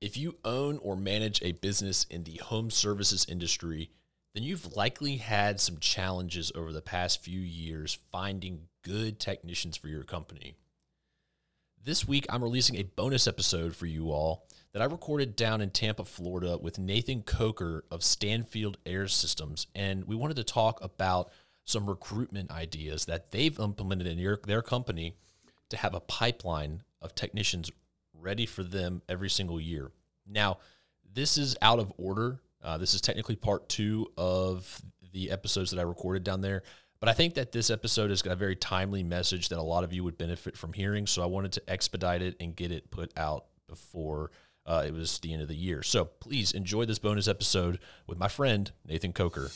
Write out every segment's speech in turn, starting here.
If you own or manage a business in the home services industry, then you've likely had some challenges over the past few years finding good technicians for your company. This week, I'm releasing a bonus episode for you all that I recorded down in Tampa, Florida with Nathan Coker of Stanfield Air Systems. And we wanted to talk about some recruitment ideas that they've implemented in your, their company to have a pipeline of technicians ready for them every single year. Now, this is out of order. Uh, this is technically part two of the episodes that I recorded down there. But I think that this episode has got a very timely message that a lot of you would benefit from hearing. So I wanted to expedite it and get it put out before uh, it was the end of the year. So please enjoy this bonus episode with my friend, Nathan Coker.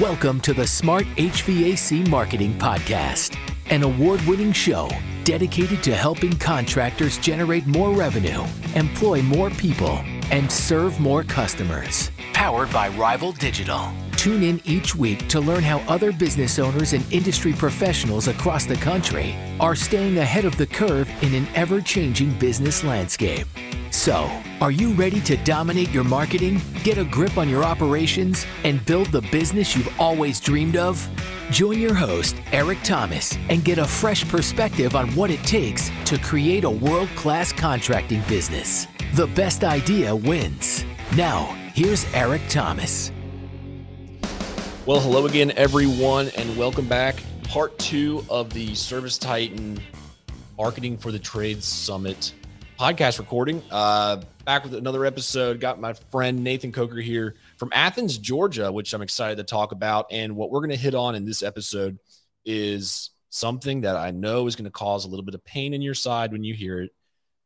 Welcome to the Smart HVAC Marketing Podcast, an award winning show dedicated to helping contractors generate more revenue, employ more people, and serve more customers. Powered by Rival Digital. Tune in each week to learn how other business owners and industry professionals across the country are staying ahead of the curve in an ever changing business landscape. So, are you ready to dominate your marketing, get a grip on your operations, and build the business you've always dreamed of? Join your host, Eric Thomas, and get a fresh perspective on what it takes to create a world class contracting business. The best idea wins. Now, here's Eric Thomas. Well, hello again, everyone, and welcome back. Part two of the ServiceTitan Marketing for the Trades Summit podcast recording. Uh, back with another episode. Got my friend Nathan Coker here from Athens, Georgia, which I'm excited to talk about. And what we're going to hit on in this episode is something that I know is going to cause a little bit of pain in your side when you hear it,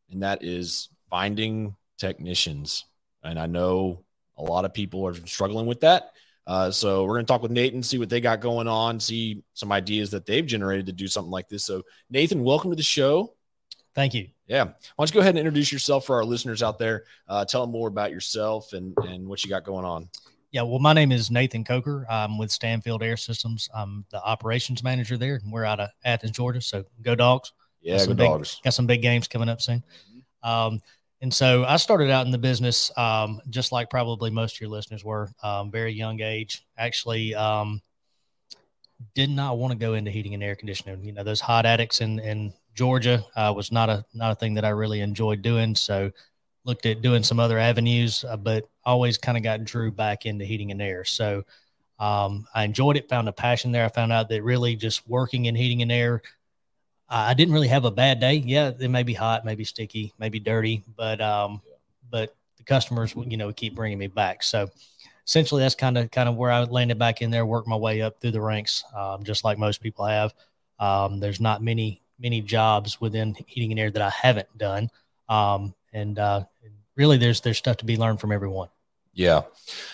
and that is finding technicians. And I know a lot of people are struggling with that. Uh, so we're going to talk with Nathan, see what they got going on, see some ideas that they've generated to do something like this. So Nathan, welcome to the show. Thank you. Yeah. Why don't you go ahead and introduce yourself for our listeners out there? Uh, tell them more about yourself and, and what you got going on. Yeah. Well, my name is Nathan Coker. I'm with Stanfield Air Systems. I'm the operations manager there, and we're out of Athens, Georgia. So go dogs. Yeah, go big, dogs. Got some big games coming up soon. Um, and so I started out in the business, um, just like probably most of your listeners were, um, very young age. Actually, um, did not want to go into heating and air conditioning. You know, those hot attics in, in Georgia uh, was not a not a thing that I really enjoyed doing. So looked at doing some other avenues, uh, but always kind of got drew back into heating and air. So um, I enjoyed it, found a passion there. I found out that really just working in heating and air, I didn't really have a bad day. Yeah, it may be hot, maybe sticky, maybe dirty, but um, but the customers, you know, keep bringing me back. So essentially, that's kind of kind of where I landed back in there, worked my way up through the ranks, um, just like most people have. Um, there's not many many jobs within heating and air that I haven't done. Um, and uh, really, there's there's stuff to be learned from everyone. Yeah.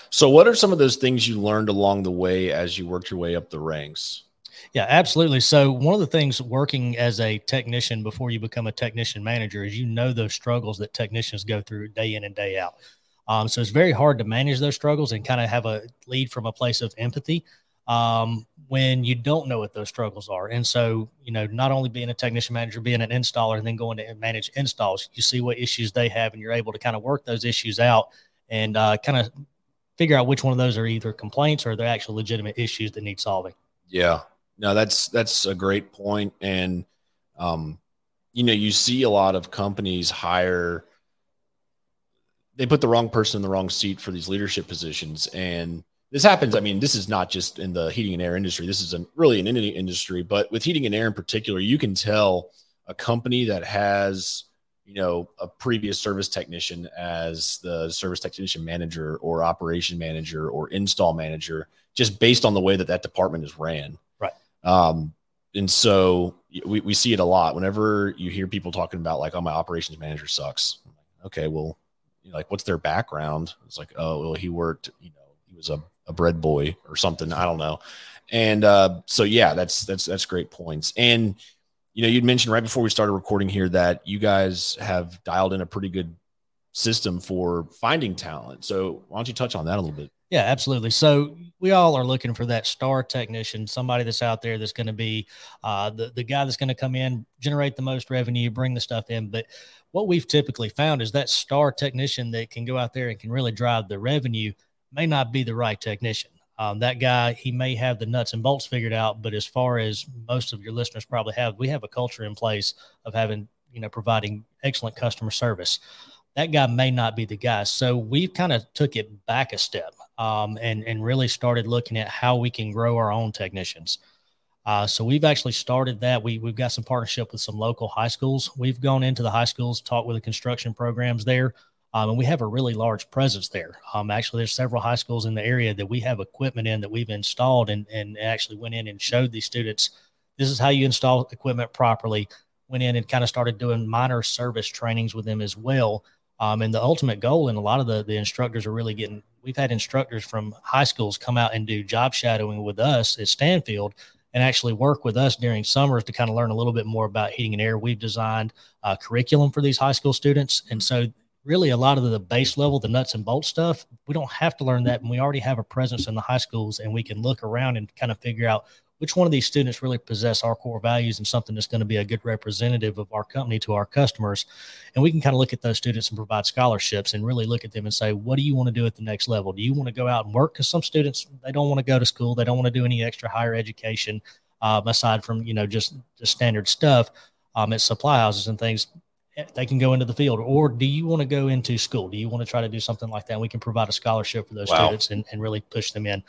So, what are some of those things you learned along the way as you worked your way up the ranks? Yeah, absolutely. So, one of the things working as a technician before you become a technician manager is you know those struggles that technicians go through day in and day out. Um, so, it's very hard to manage those struggles and kind of have a lead from a place of empathy um, when you don't know what those struggles are. And so, you know, not only being a technician manager, being an installer, and then going to manage installs, you see what issues they have, and you're able to kind of work those issues out and uh, kind of figure out which one of those are either complaints or they're actual legitimate issues that need solving. Yeah, no, that's that's a great point, and um, you know, you see a lot of companies hire. They put the wrong person in the wrong seat for these leadership positions, and this happens. I mean, this is not just in the heating and air industry. This is a, really in any industry, but with heating and air in particular, you can tell a company that has, you know, a previous service technician as the service technician manager or operation manager or install manager, just based on the way that that department is ran. Um, and so we, we see it a lot whenever you hear people talking about like, oh, my operations manager sucks. Okay, well, like, what's their background? It's like, oh, well, he worked, you know, he was a a bread boy or something. I don't know. And uh, so yeah, that's that's that's great points. And you know, you'd mentioned right before we started recording here that you guys have dialed in a pretty good system for finding talent. So why don't you touch on that a little bit? Yeah, absolutely. So we all are looking for that star technician, somebody that's out there that's going to be uh, the the guy that's going to come in, generate the most revenue, bring the stuff in. But what we've typically found is that star technician that can go out there and can really drive the revenue may not be the right technician. Um, that guy, he may have the nuts and bolts figured out, but as far as most of your listeners probably have, we have a culture in place of having, you know, providing excellent customer service that guy may not be the guy. So we've kind of took it back a step um, and and really started looking at how we can grow our own technicians. Uh, so we've actually started that. We we've got some partnership with some local high schools. We've gone into the high schools, talked with the construction programs there, um, and we have a really large presence there. Um, actually, there's several high schools in the area that we have equipment in that we've installed and and actually went in and showed these students this is how you install equipment properly. Went in and kind of started doing minor service trainings with them as well um, and the ultimate goal, and a lot of the, the instructors are really getting, we've had instructors from high schools come out and do job shadowing with us at Stanfield and actually work with us during summers to kind of learn a little bit more about heating and air. We've designed a curriculum for these high school students. And so, really, a lot of the base level, the nuts and bolts stuff, we don't have to learn that. And we already have a presence in the high schools, and we can look around and kind of figure out which one of these students really possess our core values and something that's going to be a good representative of our company to our customers. And we can kind of look at those students and provide scholarships and really look at them and say what do you want to do at the next level? Do you want to go out and work? Because some students they don't want to go to school they don't want to do any extra higher education um, aside from you know just just standard stuff um, at supply houses and things. Eh, they can go into the field. Or do you want to go into school? Do you want to try to do something like that? We can provide a scholarship for those wow. students and, and really push them in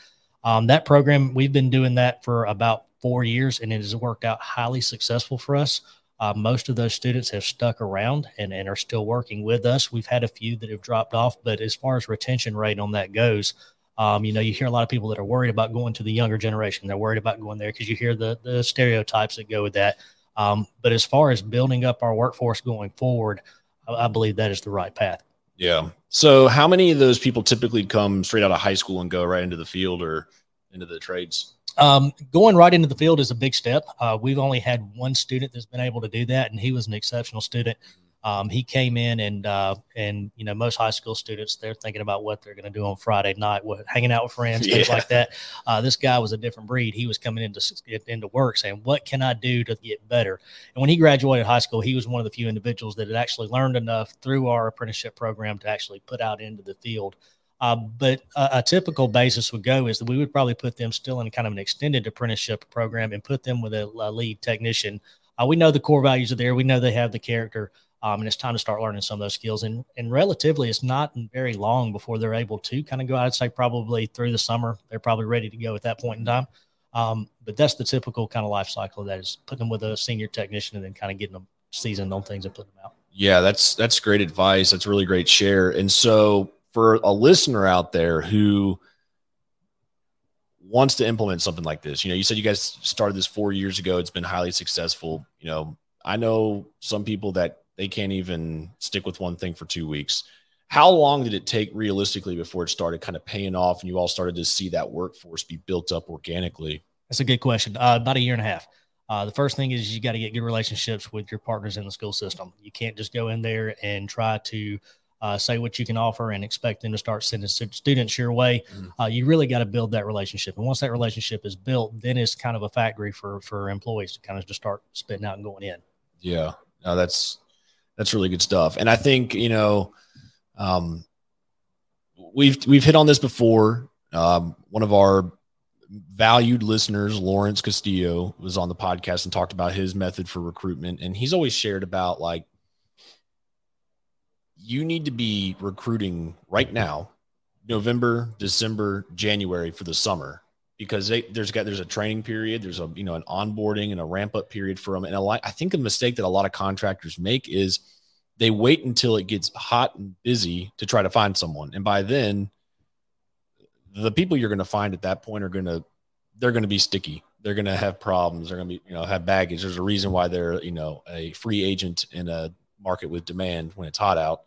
um, that program, we've been doing that for about four years and it has worked out highly successful for us. Uh, most of those students have stuck around and, and are still working with us. We've had a few that have dropped off, but as far as retention rate on that goes, um, you know, you hear a lot of people that are worried about going to the younger generation. They're worried about going there because you hear the the stereotypes that go with that. Um, but as far as building up our workforce going forward, I, I believe that is the right path. Yeah. So how many of those people typically come straight out of high school and go right into the field or into the trades? Um, going right into the field is a big step. Uh, we've only had one student that's been able to do that, and he was an exceptional student. Um, he came in and uh, and you know most high school students they're thinking about what they're going to do on Friday night, what hanging out with friends, yeah. things like that. Uh, this guy was a different breed. He was coming into into work saying, "What can I do to get better?" And when he graduated high school, he was one of the few individuals that had actually learned enough through our apprenticeship program to actually put out into the field. Uh, but a, a, typical basis would go is that we would probably put them still in kind of an extended apprenticeship program and put them with a, a lead technician. Uh, we know the core values are there. We know they have the character um, and it's time to start learning some of those skills. And and relatively, it's not very long before they're able to kind of go. I'd say probably through the summer, they're probably ready to go at that point in time. Um, but that's the typical kind of life cycle that is putting them with a senior technician and then kind of getting them seasoned on things and putting them out. Yeah, that's that's great advice. That's really great share. And so for a listener out there who wants to implement something like this, you know, you said you guys started this four years ago. It's been highly successful. You know, I know some people that they can't even stick with one thing for two weeks. How long did it take realistically before it started kind of paying off and you all started to see that workforce be built up organically? That's a good question. Uh, about a year and a half. Uh, the first thing is you got to get good relationships with your partners in the school system. You can't just go in there and try to uh, say what you can offer and expect them to start sending students your way. Mm. Uh, you really got to build that relationship, and once that relationship is built, then it's kind of a factory for for employees to kind of just start spitting out and going in. Yeah, no, that's that's really good stuff. And I think you know, um, we've we've hit on this before. Um, one of our valued listeners, Lawrence Castillo, was on the podcast and talked about his method for recruitment, and he's always shared about like you need to be recruiting right now, November, December, January for the summer because they, there's got there's a training period, there's a you know an onboarding and a ramp up period for them. And a lot, I think a mistake that a lot of contractors make is they wait until it gets hot and busy to try to find someone, and by then, the people you're going to find at that point are going to they're going to be sticky. They're going to have problems. They're going to be you know have baggage. There's a reason why they're you know a free agent in a market with demand when it's hot out.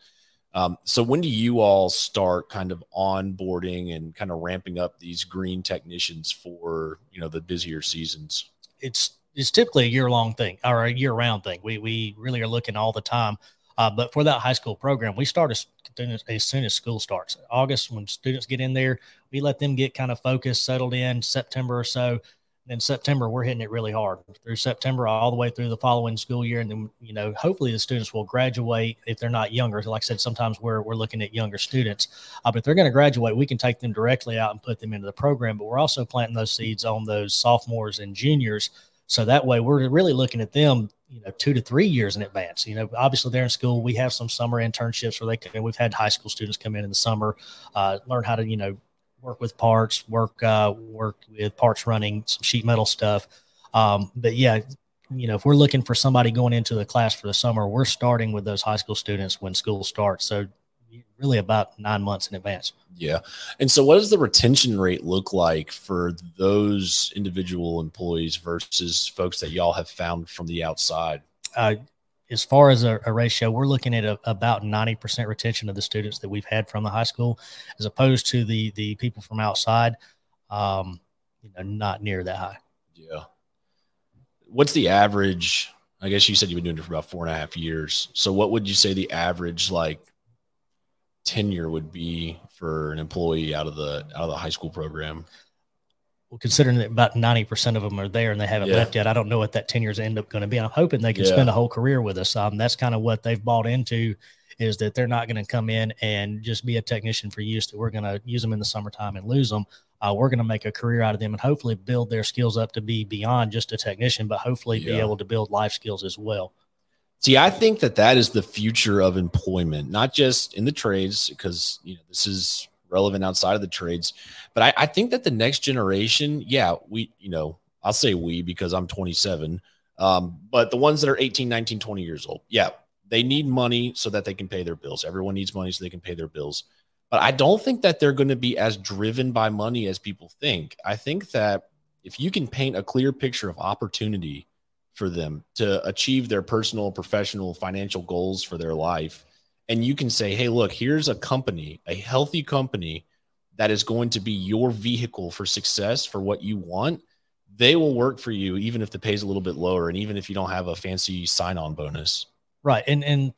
Um, so when do you all start kind of onboarding and kind of ramping up these green technicians for you know the busier seasons? It's it's typically a year long thing or a year round thing. We we really are looking all the time. Uh, but for that high school program, we start as, as soon as school starts. August, when students get in there, we let them get kind of focused, settled in. September or so, in September, we're hitting it really hard through September all the way through the following school year. And then, you know, hopefully the students will graduate if they're not younger. Like I said, sometimes we're, we're looking at younger students, uh, but if they're going to graduate, we can take them directly out and put them into the program. But we're also planting those seeds on those sophomores and juniors. So that way we're really looking at them, you know, two to three years in advance. You know, obviously they're in school. We have some summer internships where they can, we've had high school students come in in the summer, uh, learn how to, you know, work with parts, work uh, work with parts running, some sheet metal stuff. Um, but yeah, you know, if we're looking for somebody going into the class for the summer, we're starting with those high school students when school starts. So really about nine months in advance. Yeah. And so what does the retention rate look like for those individual employees versus folks that y'all have found from the outside? Uh, as far as a, a ratio, we're looking at a, about 90% retention of the students that we've had from the high school, as opposed to the the people from outside. Um, you know, not near that high. Yeah. What's the average? I guess you said you've been doing it for about four and a half years. So, what would you say the average like tenure would be for an employee out of the out of the high school program? Well, considering that about 90% of them are there and they haven't yeah. left yet, I don't know what that 10 years end up going to be. I'm hoping they can yeah. spend a whole career with us. Um, that's kind of what they've bought into is that they're not going to come in and just be a technician for use, that we're going to use them in the summertime and lose them. Uh, we're going to make a career out of them and hopefully build their skills up to be beyond just a technician, but hopefully yeah. be able to build life skills as well. See, I think that that is the future of employment, not just in the trades, because you know this is relevant outside of the trades. But I, I think that the next generation, yeah, we, you know, I'll say we because I'm 27. Um, but the ones that are 18, 19, 20 years old, yeah, they need money so that they can pay their bills. Everyone needs money so they can pay their bills. But I don't think that they're going to be as driven by money as people think. I think that if you can paint a clear picture of opportunity for them to achieve their personal, professional, financial goals for their life, and you can say, hey, look, here's a company, a healthy company that is going to be your vehicle for success for what you want, they will work for you, even if the pay is a little bit lower and even if you don't have a fancy sign on bonus. Right. And, and,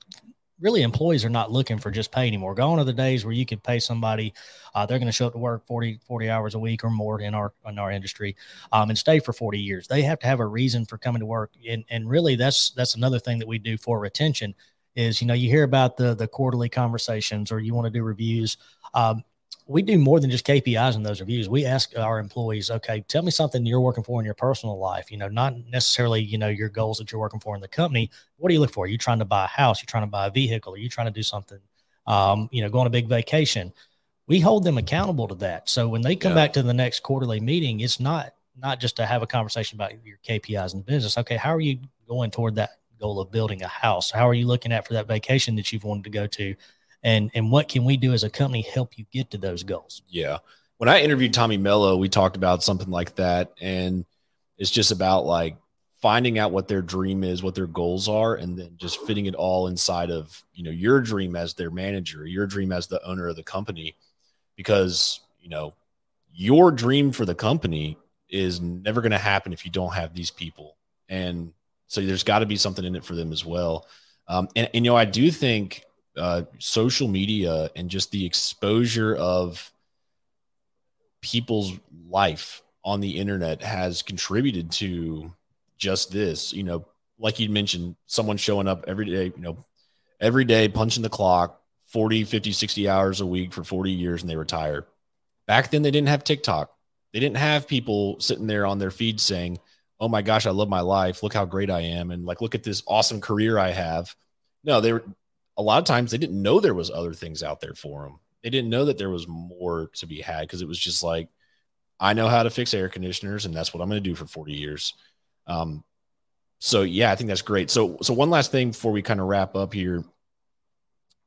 really employees are not looking for just pay anymore. Gone are the days where you could pay somebody, uh, they're going to show up to work 40, 40 hours a week or more in our, in our industry, um, and stay for 40 years. They have to have a reason for coming to work. And, and really that's, that's another thing that we do for retention is you know you hear about the the quarterly conversations or you want to do reviews um, we do more than just KPIs in those reviews. We ask our employees, okay, tell me something you're working for in your personal life. You know, not necessarily, you know, your goals that you're working for in the company. What do you look for? Are you trying to buy a house? You're trying to buy a vehicle? Are you trying to do something, um, you know, go on a big vacation? We hold them accountable to that. So when they come yeah. back to the next quarterly meeting, it's not not just to have a conversation about your KPIs in the business. Okay, how are you going toward that goal of building a house? How are you looking at for that vacation that you've wanted to go to? And and what can we do as a company help you get to those goals? Yeah. When I interviewed Tommy Mello, we talked about something like that. And it's just about like finding out what their dream is, what their goals are, and then just fitting it all inside of, you know, your dream as their manager, your dream as the owner of the company. Because, you know, your dream for the company is never going to happen if you don't have these people. And so there's got to be something in it for them as well. Um, and, and, you know, I do think uh, social media and just the exposure of people's life on the internet has contributed to just this. You know, like you mentioned, someone showing up every day, you know, every day punching the clock 40, 50, 60 hours a week for 40 years and they retire. Back then, they didn't have TikTok. They didn't have people sitting there on their feed saying, oh my gosh, I love my life. Look how great I am. And like, look at this awesome career I have. No, they were a lot of times they didn't know there was other things out there for them. They didn't know that there was more to be had because it was just like, I know how to fix air conditioners and that's what I'm going to do for 40 years. Um, so yeah, I think that's great. So, so one last thing before we kind of wrap up here,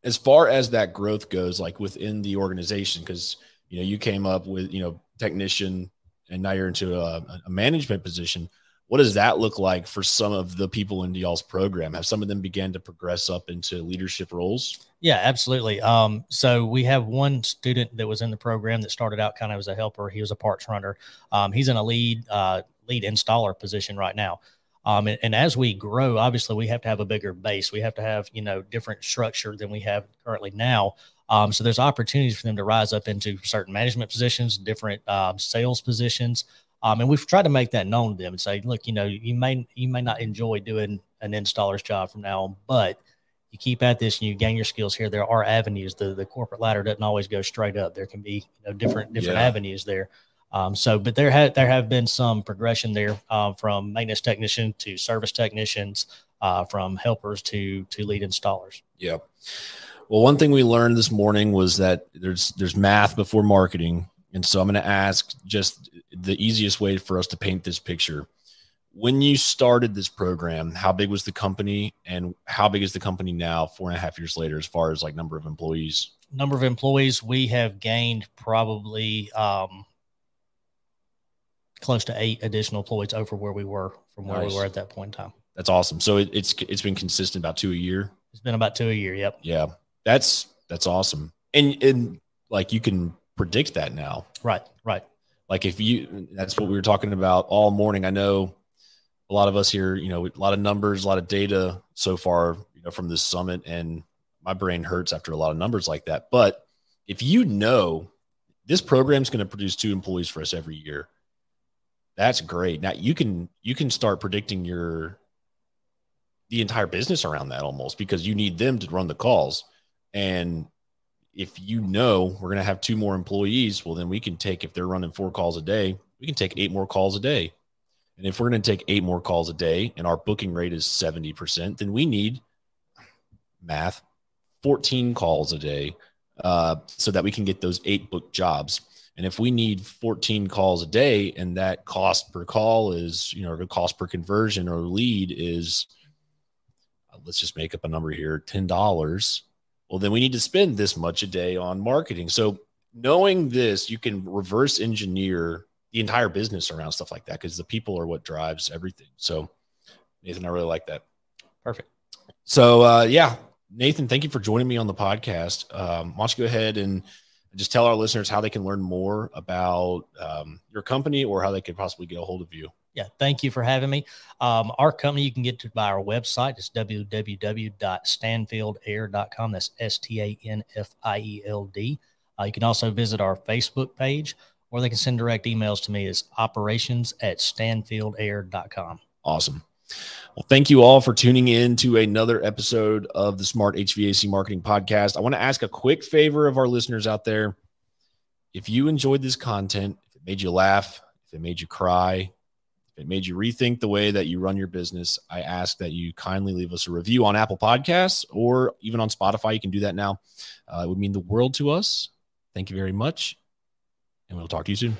as far as that growth goes, like within the organization, because you know you came up with you know technician and now you're into a, a management position what does that look like for some of the people in y'all's program? Have some of them began to progress up into leadership roles? Yeah, absolutely. Um, so we have one student that was in the program that started out kind of as a helper. He was a parts runner. Um, he's in a lead uh, lead installer position right now. Um, and, and, as we grow, obviously we have to have a bigger base. We have to have, you know, different structure than we have currently now. Um, so there's opportunities for them to rise up into certain management positions, different um, sales positions. Um, and we've tried to make that known to them and say, look, you know, you may you may not enjoy doing an installer's job from now on, but you keep at this and you gain your skills here. There are avenues. The the corporate ladder doesn't always go straight up. There can be you know different different yeah. avenues there. Um, so, but there have there have been some progression there uh, from maintenance technician to service technicians, uh, from helpers to to lead installers. Yep. Well, one thing we learned this morning was that there's there's math before marketing, and so I'm going to ask just the easiest way for us to paint this picture. When you started this program, how big was the company, and how big is the company now, four and a half years later, as far as like number of employees? Number of employees, we have gained probably um, close to eight additional employees over where we were from where nice. we were at that point in time. That's awesome. So it, it's it's been consistent about two a year. It's been about two a year. Yep. Yeah, that's that's awesome. And and like you can predict that now. Right. Right. Like if you, that's what we were talking about all morning. I know a lot of us here, you know, a lot of numbers, a lot of data so far, you know, from this summit, and my brain hurts after a lot of numbers like that. But if you know this program is going to produce two employees for us every year, that's great. Now you can you can start predicting your the entire business around that almost because you need them to run the calls. And if you know we're going to have two more employees, well, then we can take, if they're running four calls a day, we can take eight more calls a day. And if we're going to take eight more calls a day and our booking rate is 70%, then we need math 14 calls a day uh, so that we can get those eight book jobs. And if we need 14 calls a day and that cost per call is, you know, the cost per conversion or lead is, uh, let's just make up a number here, $10. Well, then we need to spend this much a day on marketing. So knowing this, you can reverse engineer the entire business around stuff like that because the people are what drives everything. So Nathan, I really like that. Perfect. So uh, yeah, Nathan, thank you for joining me on the podcast. Um, why don't you go ahead and just tell our listeners how they can learn more about um, your company or how they could possibly get a hold of you. Yeah, thank you for having me. Um, our company, you can get to by our website. It's www.stanfieldair.com. That's S T A N F I E L D. Uh, you can also visit our Facebook page or they can send direct emails to me as operations at stanfieldair.com. Awesome. Well, thank you all for tuning in to another episode of the Smart HVAC Marketing Podcast. I want to ask a quick favor of our listeners out there. If you enjoyed this content, if it made you laugh, if it made you cry, it made you rethink the way that you run your business, I ask that you kindly leave us a review on Apple Podcasts or even on Spotify. You can do that now. Uh, it would mean the world to us. Thank you very much. And we'll talk to you soon.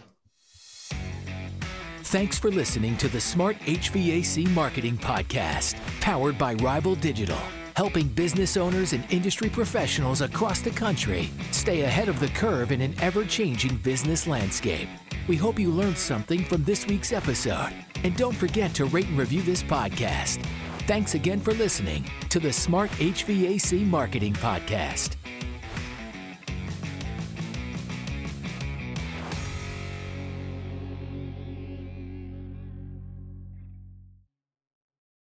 Thanks for listening to the Smart HVAC Marketing Podcast, powered by Rival Digital, helping business owners and industry professionals across the country stay ahead of the curve in an ever changing business landscape. We hope you learned something from this week's episode. And don't forget to rate and review this podcast. Thanks again for listening to the Smart HVAC Marketing Podcast.